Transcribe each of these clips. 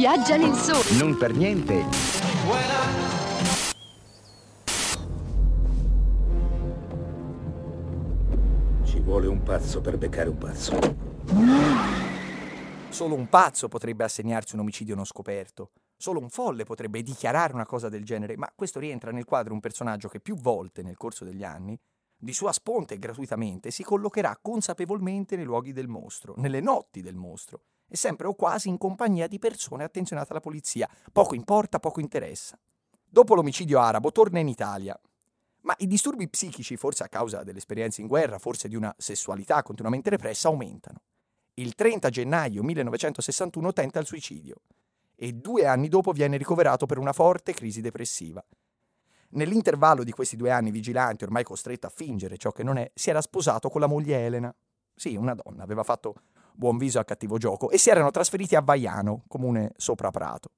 Viaggia nel sole. Non per niente. Ci vuole un pazzo per beccare un pazzo. Solo un pazzo potrebbe assegnarsi un omicidio non scoperto. Solo un folle potrebbe dichiarare una cosa del genere, ma questo rientra nel quadro un personaggio che più volte nel corso degli anni, di sua sponte e gratuitamente, si collocherà consapevolmente nei luoghi del mostro, nelle notti del mostro, e sempre o quasi in compagnia di persone attenzionate alla polizia. Poco importa, poco interessa. Dopo l'omicidio arabo torna in Italia, ma i disturbi psichici, forse a causa delle esperienze in guerra, forse di una sessualità continuamente repressa, aumentano. Il 30 gennaio 1961 tenta il suicidio e due anni dopo viene ricoverato per una forte crisi depressiva. Nell'intervallo di questi due anni vigilanti, ormai costretto a fingere ciò che non è, si era sposato con la moglie Elena. Sì, una donna, aveva fatto buon viso a cattivo gioco e si erano trasferiti a Vaiano, comune sopra Prato.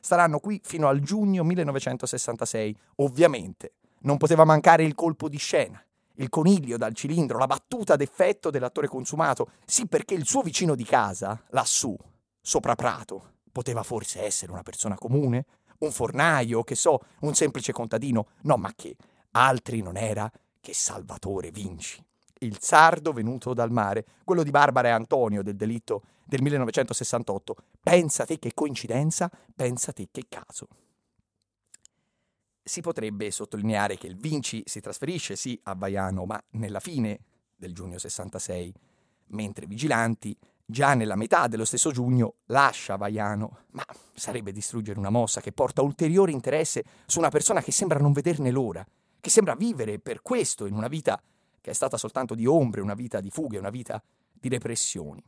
Staranno qui fino al giugno 1966. Ovviamente non poteva mancare il colpo di scena, il coniglio dal cilindro, la battuta d'effetto dell'attore consumato. Sì, perché il suo vicino di casa, lassù, sopra Prato, poteva forse essere una persona comune, un fornaio, che so, un semplice contadino. No, ma che altri non era che Salvatore Vinci, il sardo venuto dal mare, quello di Barbara e Antonio del delitto del 1968. Pensa te che coincidenza, pensa te che caso. Si potrebbe sottolineare che il Vinci si trasferisce sì a Vaiano, ma nella fine del giugno 66, mentre Vigilanti già nella metà dello stesso giugno lascia Vaiano, ma sarebbe distruggere una mossa che porta ulteriore interesse su una persona che sembra non vederne l'ora, che sembra vivere per questo in una vita che è stata soltanto di ombre, una vita di fughe, una vita di repressioni.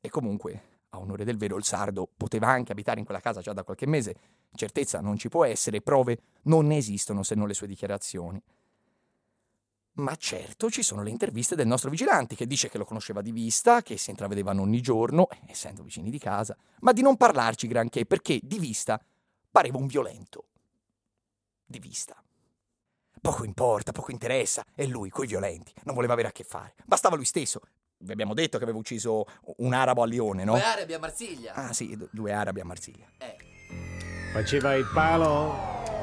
E comunque, a onore del vero, il sardo poteva anche abitare in quella casa già da qualche mese, certezza non ci può essere, prove non ne esistono se non le sue dichiarazioni. Ma certo ci sono le interviste del nostro vigilante che dice che lo conosceva di vista, che si intravedevano ogni giorno, essendo vicini di casa, ma di non parlarci granché perché di vista pareva un violento. Di vista. Poco importa, poco interessa, e lui, coi violenti, non voleva avere a che fare. Bastava lui stesso. Vi abbiamo detto che aveva ucciso un arabo a Lione, no? Due arabi a Marsiglia. Ah sì, due arabi a Marsiglia. Eh. Faceva il palo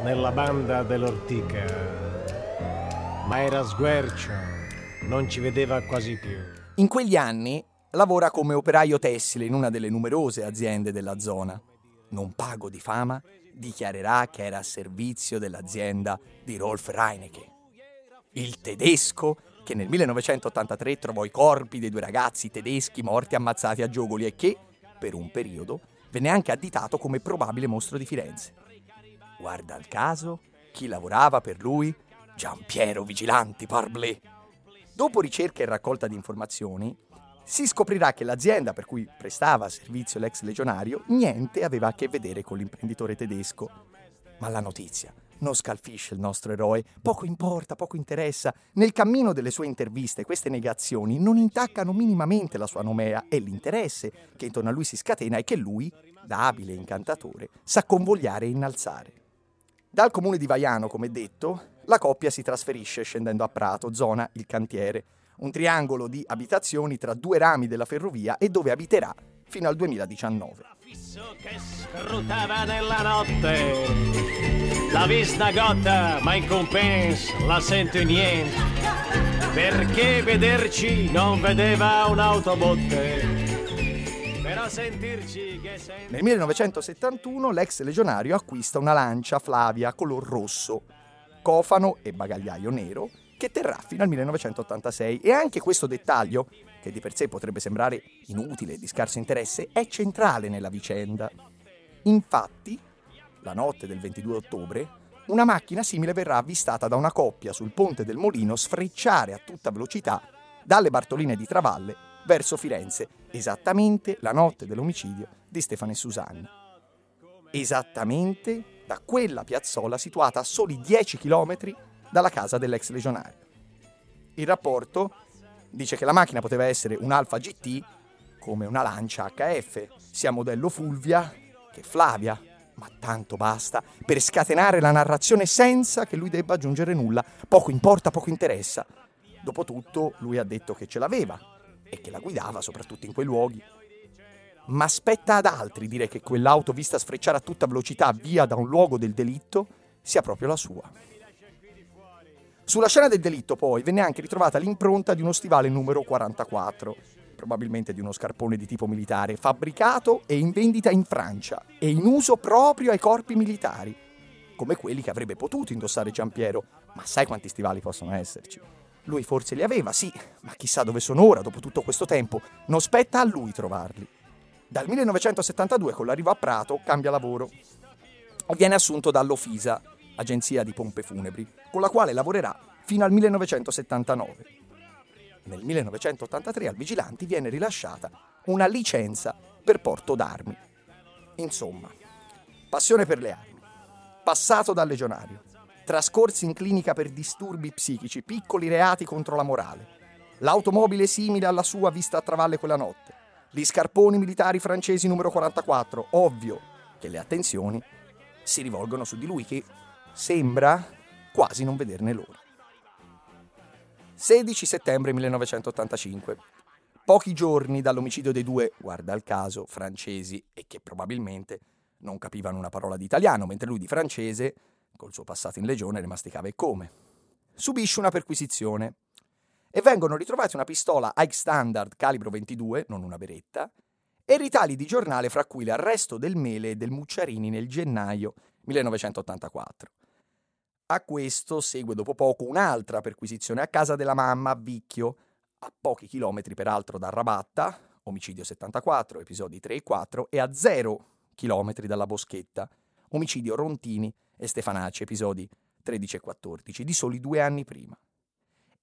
nella banda dell'ortica ma era sguercio, non ci vedeva quasi più. In quegli anni lavora come operaio tessile in una delle numerose aziende della zona. Non pago di fama, dichiarerà che era a servizio dell'azienda di Rolf Reinecke. Il tedesco che nel 1983 trovò i corpi dei due ragazzi tedeschi morti ammazzati a Giogoli e che, per un periodo, venne anche additato come probabile mostro di Firenze. Guarda il caso, chi lavorava per lui Giampiero Vigilanti, parblé. Dopo ricerca e raccolta di informazioni, si scoprirà che l'azienda per cui prestava servizio l'ex legionario niente aveva a che vedere con l'imprenditore tedesco. Ma la notizia non scalfisce il nostro eroe, poco importa, poco interessa. Nel cammino delle sue interviste queste negazioni non intaccano minimamente la sua nomea e l'interesse che intorno a lui si scatena e che lui, da abile incantatore, sa convogliare e innalzare. Dal comune di Vaiano, come detto, la coppia si trasferisce scendendo a Prato, zona il cantiere, un triangolo di abitazioni tra due rami della ferrovia e dove abiterà fino al 2019. Che scrutava nella notte la vista gotta, ma in compenso la sento niente. Perché vederci non vedeva un'autobotte? Però sentirci che sente... Nel 1971 l'ex legionario acquista una lancia Flavia color rosso cofano e bagagliaio nero che terrà fino al 1986 e anche questo dettaglio, che di per sé potrebbe sembrare inutile e di scarso interesse, è centrale nella vicenda. Infatti, la notte del 22 ottobre, una macchina simile verrà avvistata da una coppia sul ponte del Molino sfrecciare a tutta velocità dalle Bartoline di Travalle verso Firenze, esattamente la notte dell'omicidio di Stefano e Susanna. Esattamente da quella piazzola situata a soli 10 km dalla casa dell'ex legionario. Il rapporto dice che la macchina poteva essere un Alfa GT come una Lancia HF, sia modello Fulvia che Flavia, ma tanto basta per scatenare la narrazione senza che lui debba aggiungere nulla. Poco importa, poco interessa. Dopotutto lui ha detto che ce l'aveva e che la guidava soprattutto in quei luoghi. ma spetta ad altri dire che quell'auto vista sfrecciare a tutta velocità via da un luogo del delitto sia proprio la sua. Sulla scena del delitto poi venne anche ritrovata l'impronta di uno stivale numero 44, probabilmente di uno scarpone di tipo militare, fabbricato e in vendita in Francia e in uso proprio ai corpi militari, come quelli che avrebbe potuto indossare Giampiero, ma sai quanti stivali possono esserci? Lui forse li aveva, sì, ma chissà dove sono ora dopo tutto questo tempo, non spetta a lui trovarli. Dal 1972 con l'arrivo a Prato cambia lavoro viene assunto dall'Ofisa, agenzia di pompe funebri, con la quale lavorerà fino al 1979. Nel 1983 al Vigilanti viene rilasciata una licenza per porto d'armi. Insomma, passione per le armi, passato da legionario, trascorsi in clinica per disturbi psichici, piccoli reati contro la morale, l'automobile simile alla sua vista a travalle quella notte, gli scarponi militari francesi numero 44, ovvio che le attenzioni si rivolgono su di lui che sembra quasi non vederne l'ora. 16 settembre 1985. Pochi giorni dall'omicidio dei due, guarda il caso, francesi e che probabilmente non capivano una parola di italiano, mentre lui di francese, col suo passato in legione, le masticava e come. Subisce una perquisizione e vengono ritrovati una pistola Ike Standard calibro 22, non una beretta, e ritali di giornale fra cui l'arresto del Mele e del Mucciarini nel gennaio 1984. A questo segue dopo poco un'altra perquisizione a casa della mamma a Vicchio, a pochi chilometri peraltro da Rabatta, omicidio 74, episodi 3 e 4, e a zero chilometri dalla Boschetta, omicidio Rontini e Stefanacci, episodi 13 e 14, di soli due anni prima.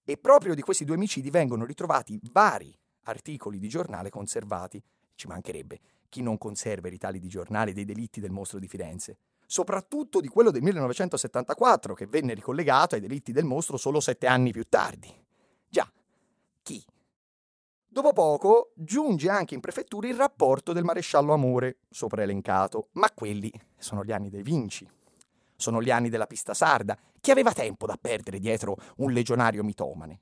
E proprio di questi due omicidi vengono ritrovati vari articoli di giornale conservati. Ci mancherebbe chi non conserva i ritali di giornale dei delitti del mostro di Firenze soprattutto di quello del 1974, che venne ricollegato ai delitti del mostro solo sette anni più tardi. Già, chi? Dopo poco giunge anche in prefettura il rapporto del maresciallo Amore, sopra elencato, ma quelli sono gli anni dei Vinci. Sono gli anni della pista sarda, chi aveva tempo da perdere dietro un legionario mitomane.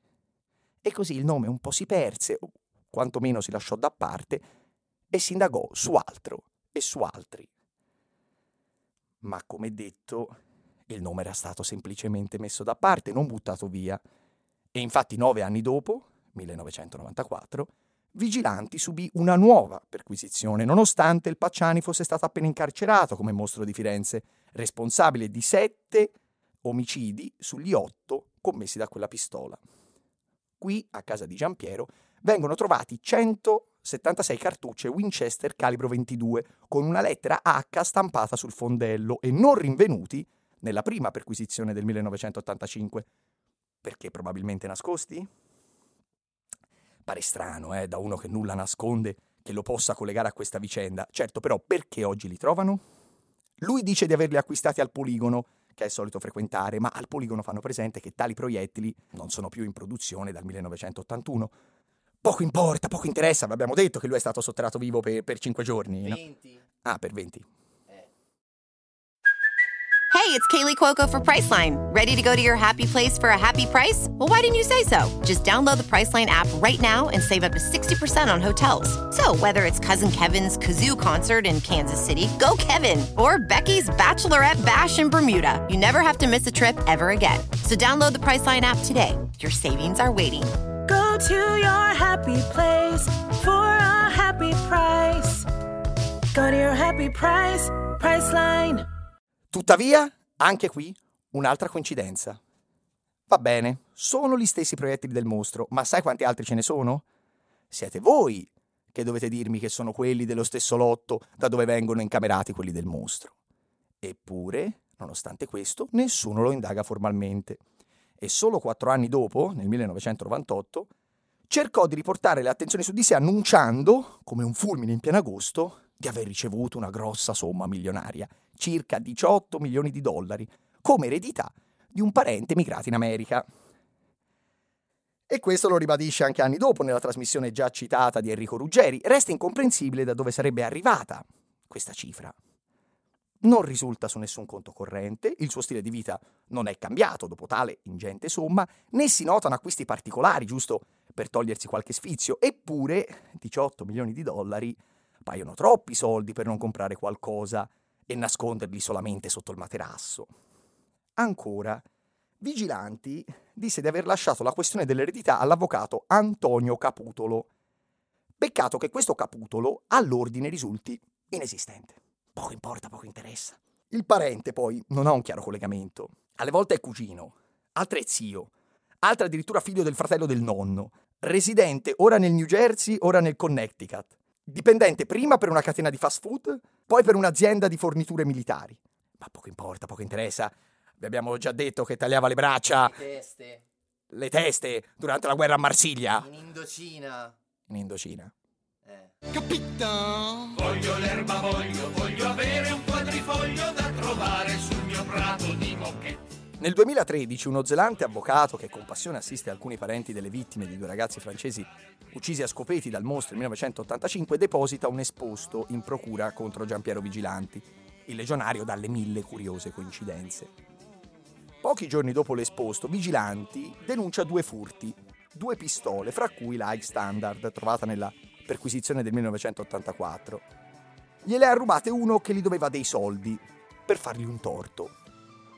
E così il nome un po' si perse, o quantomeno si lasciò da parte, e si indagò su altro e su altri ma come detto il nome era stato semplicemente messo da parte, non buttato via. E infatti nove anni dopo, 1994, Vigilanti subì una nuova perquisizione, nonostante il Pacciani fosse stato appena incarcerato come mostro di Firenze, responsabile di sette omicidi sugli otto commessi da quella pistola. Qui, a casa di Giampiero, vengono trovati 176 cartucce Winchester calibro 22 con una lettera H stampata sul fondello e non rinvenuti nella prima perquisizione del 1985. Perché probabilmente nascosti? Pare strano, eh, da uno che nulla nasconde, che lo possa collegare a questa vicenda. Certo, però, perché oggi li trovano? Lui dice di averli acquistati al poligono, che è solito frequentare, ma al poligono fanno presente che tali proiettili non sono più in produzione dal 1981. Poco importa, poco interessa, abbiamo detto che lui è stato sottratto vivo per, per 5 giorni. 20. No? Ah, per 20. Hey, it's Kaylee Cuoco for Priceline. Ready to go to your happy place for a happy price? Well, why didn't you say so? Just download the Priceline app right now and save up to 60% on hotels. So, whether it's Cousin Kevin's Kazoo concert in Kansas City, go Kevin, or Becky's Bachelorette Bash in Bermuda, you never have to miss a trip ever again. So, download the Priceline app today. Your savings are waiting Go to your happy place for a happy price. Go to your happy price, Priceline. Tuttavia, anche qui, un'altra coincidenza. Va bene, sono gli stessi proiettili del mostro, ma sai quanti altri ce ne sono? Siete voi che dovete dirmi che sono quelli dello stesso lotto da dove vengono incamerati quelli del mostro. Eppure, nonostante questo, nessuno lo indaga formalmente e solo quattro anni dopo, nel 1998, cercò di riportare le attenzioni su di sé annunciando, come un fulmine in pieno agosto, di aver ricevuto una grossa somma milionaria, circa 18 milioni di dollari, come eredità di un parente emigrato in America. E questo lo ribadisce anche anni dopo nella trasmissione già citata di Enrico Ruggeri. Resta incomprensibile da dove sarebbe arrivata questa cifra non risulta su nessun conto corrente, il suo stile di vita non è cambiato dopo tale ingente somma, né si notano acquisti particolari, giusto per togliersi qualche sfizio, eppure 18 milioni di dollari paiono troppi soldi per non comprare qualcosa e nasconderli solamente sotto il materasso. Ancora, Vigilanti disse di aver lasciato la questione dell'eredità all'avvocato Antonio Caputolo. Peccato che questo Caputolo all'ordine risulti inesistente. Poco importa, poco interessa. Il parente poi non ha un chiaro collegamento. Alle volte è cugino, altre è zio, altre addirittura figlio del fratello del nonno, residente ora nel New Jersey, ora nel Connecticut, dipendente prima per una catena di fast food, poi per un'azienda di forniture militari. Ma poco importa, poco interessa. Vi abbiamo già detto che tagliava le braccia, Le teste. le teste, durante la guerra a Marsiglia. In Indocina. In Indocina. Eh. Voglio l'erba, voglio, voglio avere un quadrifoglio da trovare sul mio prato di moquette. Nel 2013 uno zelante avvocato che con passione assiste alcuni parenti delle vittime di due ragazzi francesi uccisi a scopeti dal mostro nel 1985 deposita un esposto in procura contro Giampiero Vigilanti, il legionario dalle mille curiose coincidenze. Pochi giorni dopo l'esposto, Vigilanti denuncia due furti, due pistole, fra cui la High Standard trovata nella perquisizione del 1984. Gliele ha rubate uno che gli doveva dei soldi per fargli un torto.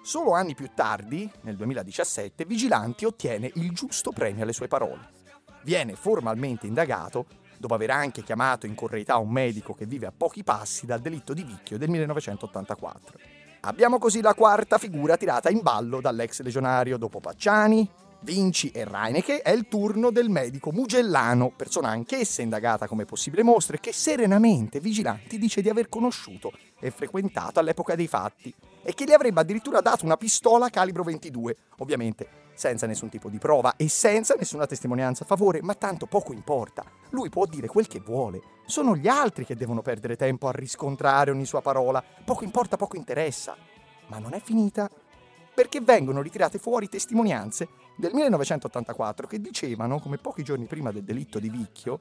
Solo anni più tardi, nel 2017, Vigilanti ottiene il giusto premio alle sue parole. Viene formalmente indagato dopo aver anche chiamato in correità un medico che vive a pochi passi dal delitto di Vicchio del 1984. Abbiamo così la quarta figura tirata in ballo dall'ex legionario dopo Pacciani, Vinci e Reinecke è il turno del medico Mugellano, persona anch'essa indagata come possibile mostro e che serenamente Vigilanti dice di aver conosciuto e frequentato all'epoca dei fatti e che gli avrebbe addirittura dato una pistola calibro 22, ovviamente senza nessun tipo di prova e senza nessuna testimonianza a favore, ma tanto poco importa. Lui può dire quel che vuole. Sono gli altri che devono perdere tempo a riscontrare ogni sua parola. Poco importa, poco interessa. Ma non è finita perché vengono ritirate fuori testimonianze del 1984 che dicevano come pochi giorni prima del delitto di Vicchio,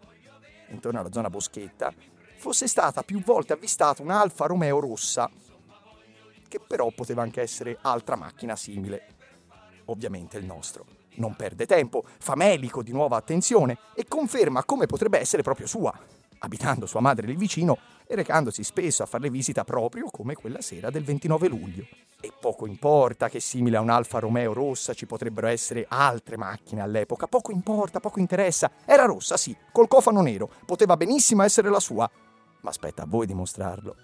intorno alla zona Boschetta, fosse stata più volte avvistata una Alfa Romeo rossa, che però poteva anche essere altra macchina simile. Ovviamente il nostro. Non perde tempo, famelico di nuova attenzione e conferma come potrebbe essere proprio sua, abitando sua madre lì vicino e recandosi spesso a farle visita proprio come quella sera del 29 luglio. E poco importa che simile a un Alfa Romeo rossa ci potrebbero essere altre macchine all'epoca, poco importa, poco interessa. Era rossa, sì, col cofano nero, poteva benissimo essere la sua. Ma aspetta a voi dimostrarlo.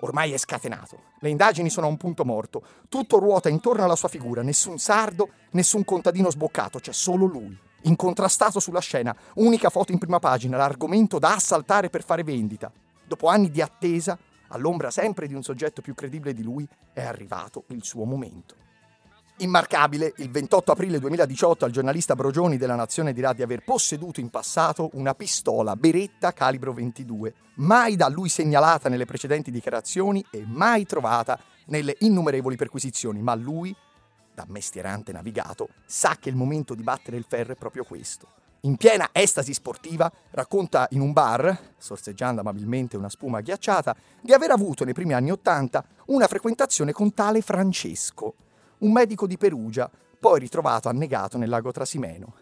Ormai è scatenato. Le indagini sono a un punto morto. Tutto ruota intorno alla sua figura. Nessun sardo, nessun contadino sboccato. C'è solo lui. Incontrastato sulla scena. Unica foto in prima pagina. L'argomento da assaltare per fare vendita. Dopo anni di attesa, all'ombra sempre di un soggetto più credibile di lui, è arrivato il suo momento. Immarcabile, il 28 aprile 2018 al giornalista Brogioni della Nazione dirà di aver posseduto in passato una pistola Beretta calibro 22, mai da lui segnalata nelle precedenti dichiarazioni e mai trovata nelle innumerevoli perquisizioni, ma lui, da mestierante navigato, sa che il momento di battere il ferro è proprio questo. In piena estasi sportiva, racconta in un bar, sorseggiando amabilmente una spuma ghiacciata, di aver avuto nei primi anni Ottanta una frequentazione con tale Francesco, un medico di Perugia, poi ritrovato annegato nel lago Trasimeno.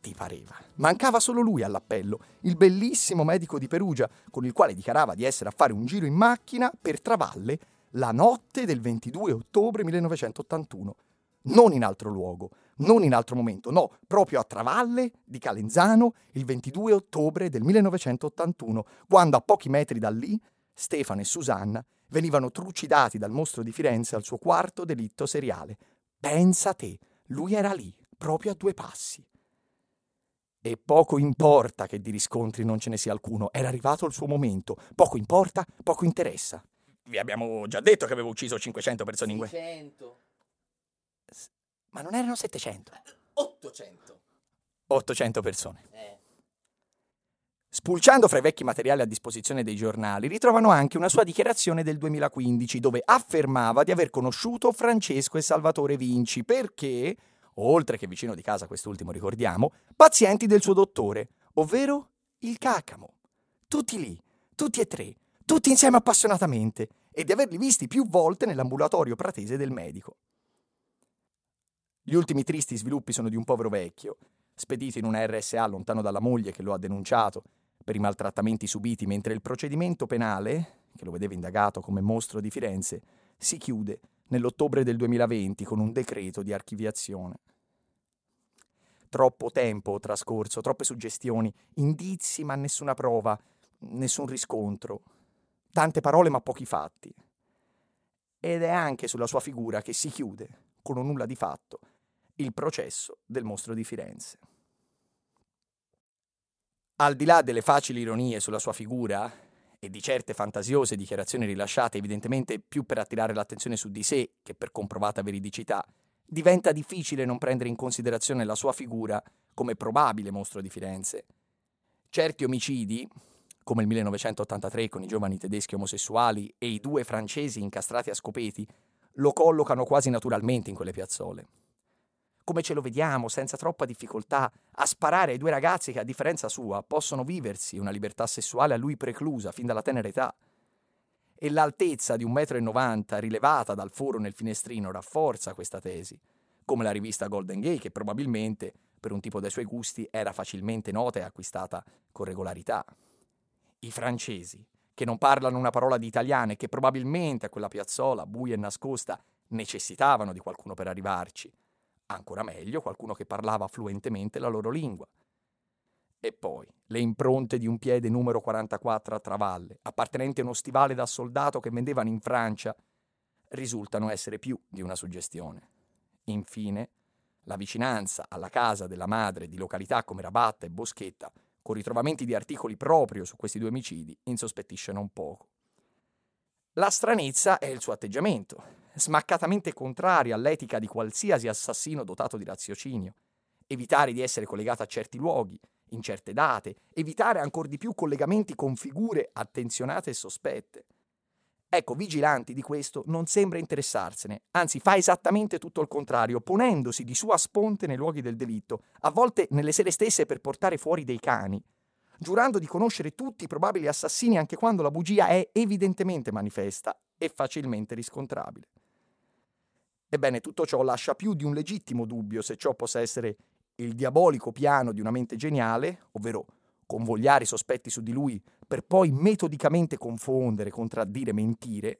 Ti pareva. Mancava solo lui all'appello, il bellissimo medico di Perugia, con il quale dichiarava di essere a fare un giro in macchina per Travalle la notte del 22 ottobre 1981. Non in altro luogo, non in altro momento, no, proprio a Travalle di Calenzano il 22 ottobre del 1981, quando a pochi metri da lì Stefano e Susanna venivano trucidati dal mostro di Firenze al suo quarto delitto seriale. Pensa te, lui era lì, proprio a due passi. E poco importa che di riscontri non ce ne sia alcuno, era arrivato il suo momento. Poco importa, poco interessa. Vi abbiamo già detto che avevo ucciso 500 persone in guerra. 600. Ma non erano 700. 800. 800 persone. Eh. Spulciando fra i vecchi materiali a disposizione dei giornali, ritrovano anche una sua dichiarazione del 2015 dove affermava di aver conosciuto Francesco e Salvatore Vinci perché, oltre che vicino di casa quest'ultimo ricordiamo, pazienti del suo dottore, ovvero il cacamo. Tutti lì, tutti e tre, tutti insieme appassionatamente, e di averli visti più volte nell'ambulatorio pratese del medico. Gli ultimi tristi sviluppi sono di un povero vecchio, spedito in una RSA lontano dalla moglie che lo ha denunciato, per i maltrattamenti subiti, mentre il procedimento penale, che lo vedeva indagato come mostro di Firenze, si chiude nell'ottobre del 2020 con un decreto di archiviazione. Troppo tempo trascorso, troppe suggestioni, indizi ma nessuna prova, nessun riscontro, tante parole ma pochi fatti. Ed è anche sulla sua figura che si chiude, con un nulla di fatto, il processo del mostro di Firenze. Al di là delle facili ironie sulla sua figura e di certe fantasiose dichiarazioni rilasciate evidentemente più per attirare l'attenzione su di sé che per comprovata veridicità, diventa difficile non prendere in considerazione la sua figura come probabile mostro di Firenze. Certi omicidi, come il 1983 con i giovani tedeschi omosessuali e i due francesi incastrati a scopeti, lo collocano quasi naturalmente in quelle piazzole come ce lo vediamo, senza troppa difficoltà, a sparare ai due ragazzi che, a differenza sua, possono viversi una libertà sessuale a lui preclusa fin dalla tenera età. E l'altezza di 1,90 m rilevata dal foro nel finestrino rafforza questa tesi, come la rivista Golden Gay, che probabilmente, per un tipo dei suoi gusti, era facilmente nota e acquistata con regolarità. I francesi, che non parlano una parola di italiano e che probabilmente a quella piazzola, buia e nascosta, necessitavano di qualcuno per arrivarci, ancora meglio qualcuno che parlava fluentemente la loro lingua. E poi le impronte di un piede numero 44 a Travalle, appartenente a uno stivale da soldato che vendevano in Francia, risultano essere più di una suggestione. Infine, la vicinanza alla casa della madre di località come Rabatta e Boschetta, con ritrovamenti di articoli proprio su questi due omicidi, insospettisce non poco. La stranezza è il suo atteggiamento, smaccatamente contraria all'etica di qualsiasi assassino dotato di raziocinio. Evitare di essere collegato a certi luoghi, in certe date, evitare ancor di più collegamenti con figure attenzionate e sospette. Ecco, Vigilanti di questo non sembra interessarsene, anzi fa esattamente tutto il contrario, ponendosi di sua sponte nei luoghi del delitto, a volte nelle sere stesse per portare fuori dei cani, giurando di conoscere tutti i probabili assassini anche quando la bugia è evidentemente manifesta e facilmente riscontrabile. Ebbene, tutto ciò lascia più di un legittimo dubbio se ciò possa essere il diabolico piano di una mente geniale, ovvero convogliare i sospetti su di lui per poi metodicamente confondere, contraddire, mentire,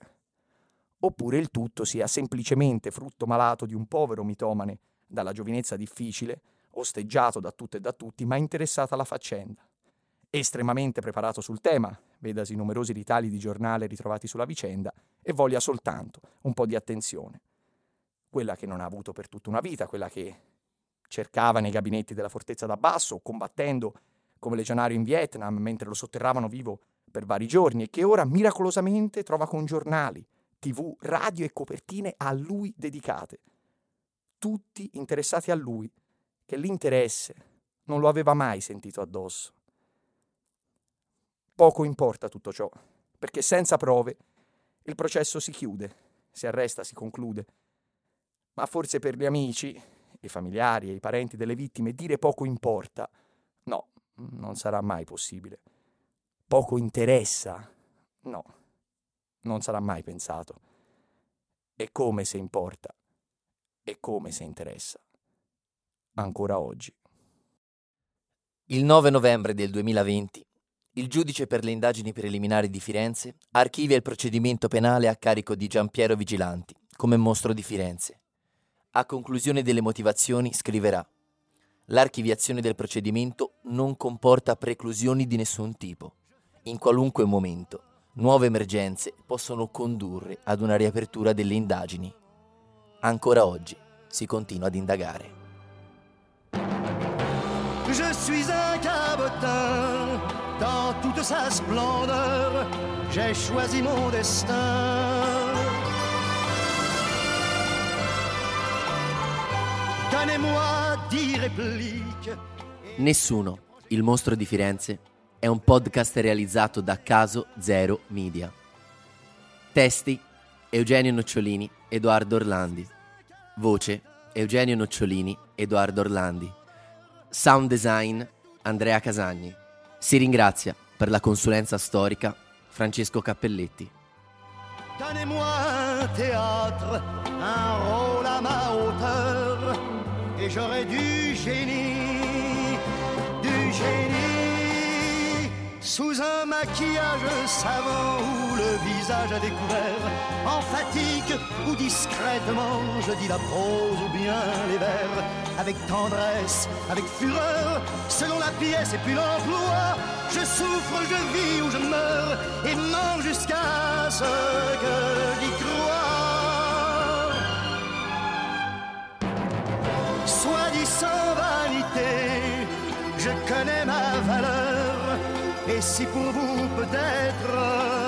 oppure il tutto sia semplicemente frutto malato di un povero mitomane dalla giovinezza difficile, osteggiato da tutto e da tutti, ma interessato alla faccenda. Estremamente preparato sul tema, vedasi numerosi ritali di giornale ritrovati sulla vicenda, e voglia soltanto un po' di attenzione quella che non ha avuto per tutta una vita, quella che cercava nei gabinetti della fortezza da basso, combattendo come legionario in Vietnam mentre lo sotterravano vivo per vari giorni e che ora miracolosamente trova con giornali, tv, radio e copertine a lui dedicate. Tutti interessati a lui, che l'interesse non lo aveva mai sentito addosso. Poco importa tutto ciò, perché senza prove il processo si chiude, si arresta, si conclude ma forse per gli amici, i familiari e i parenti delle vittime dire poco importa. No, non sarà mai possibile. Poco interessa. No, non sarà mai pensato. E come se importa. E come se interessa. Ancora oggi. Il 9 novembre del 2020, il giudice per le indagini preliminari di Firenze archivia il procedimento penale a carico di Giampiero Vigilanti come mostro di Firenze a conclusione delle motivazioni scriverà L'archiviazione del procedimento non comporta preclusioni di nessun tipo. In qualunque momento, nuove emergenze possono condurre ad una riapertura delle indagini. Ancora oggi si continua ad indagare. Je suis un cabotin dans toute sa splendeur. J'ai choisi mon destin. Donnez-moi dix répliques. Nessuno, il mostro di Firenze, è un podcast realizzato da Caso Zero Media. Testi Eugenio Nocciolini, Edoardo Orlandi. Voce Eugenio Nocciolini, Edoardo Orlandi. Sound design Andrea Casagni. Si ringrazia per la consulenza storica Francesco Cappelletti. Donnez-moi un théâtre, un rôle à ma hauteur, et j'aurai du génie, du génie. sous un maquillage savant où le visage à découvert, en ou discrètement, je dis la prose ou bien les vers, avec tendresse, avec fureur, selon la pièce et puis l'emploi, je souffre, je vis ou je meurs, et mens jusqu'à ce que j'y crois. Soit dit sans vanité, je connais ma valeur, et si pour vous peut-être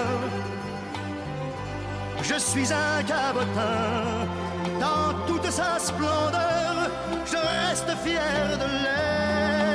je suis un cabotin dans toute sa splendeur, je reste fier de l'être.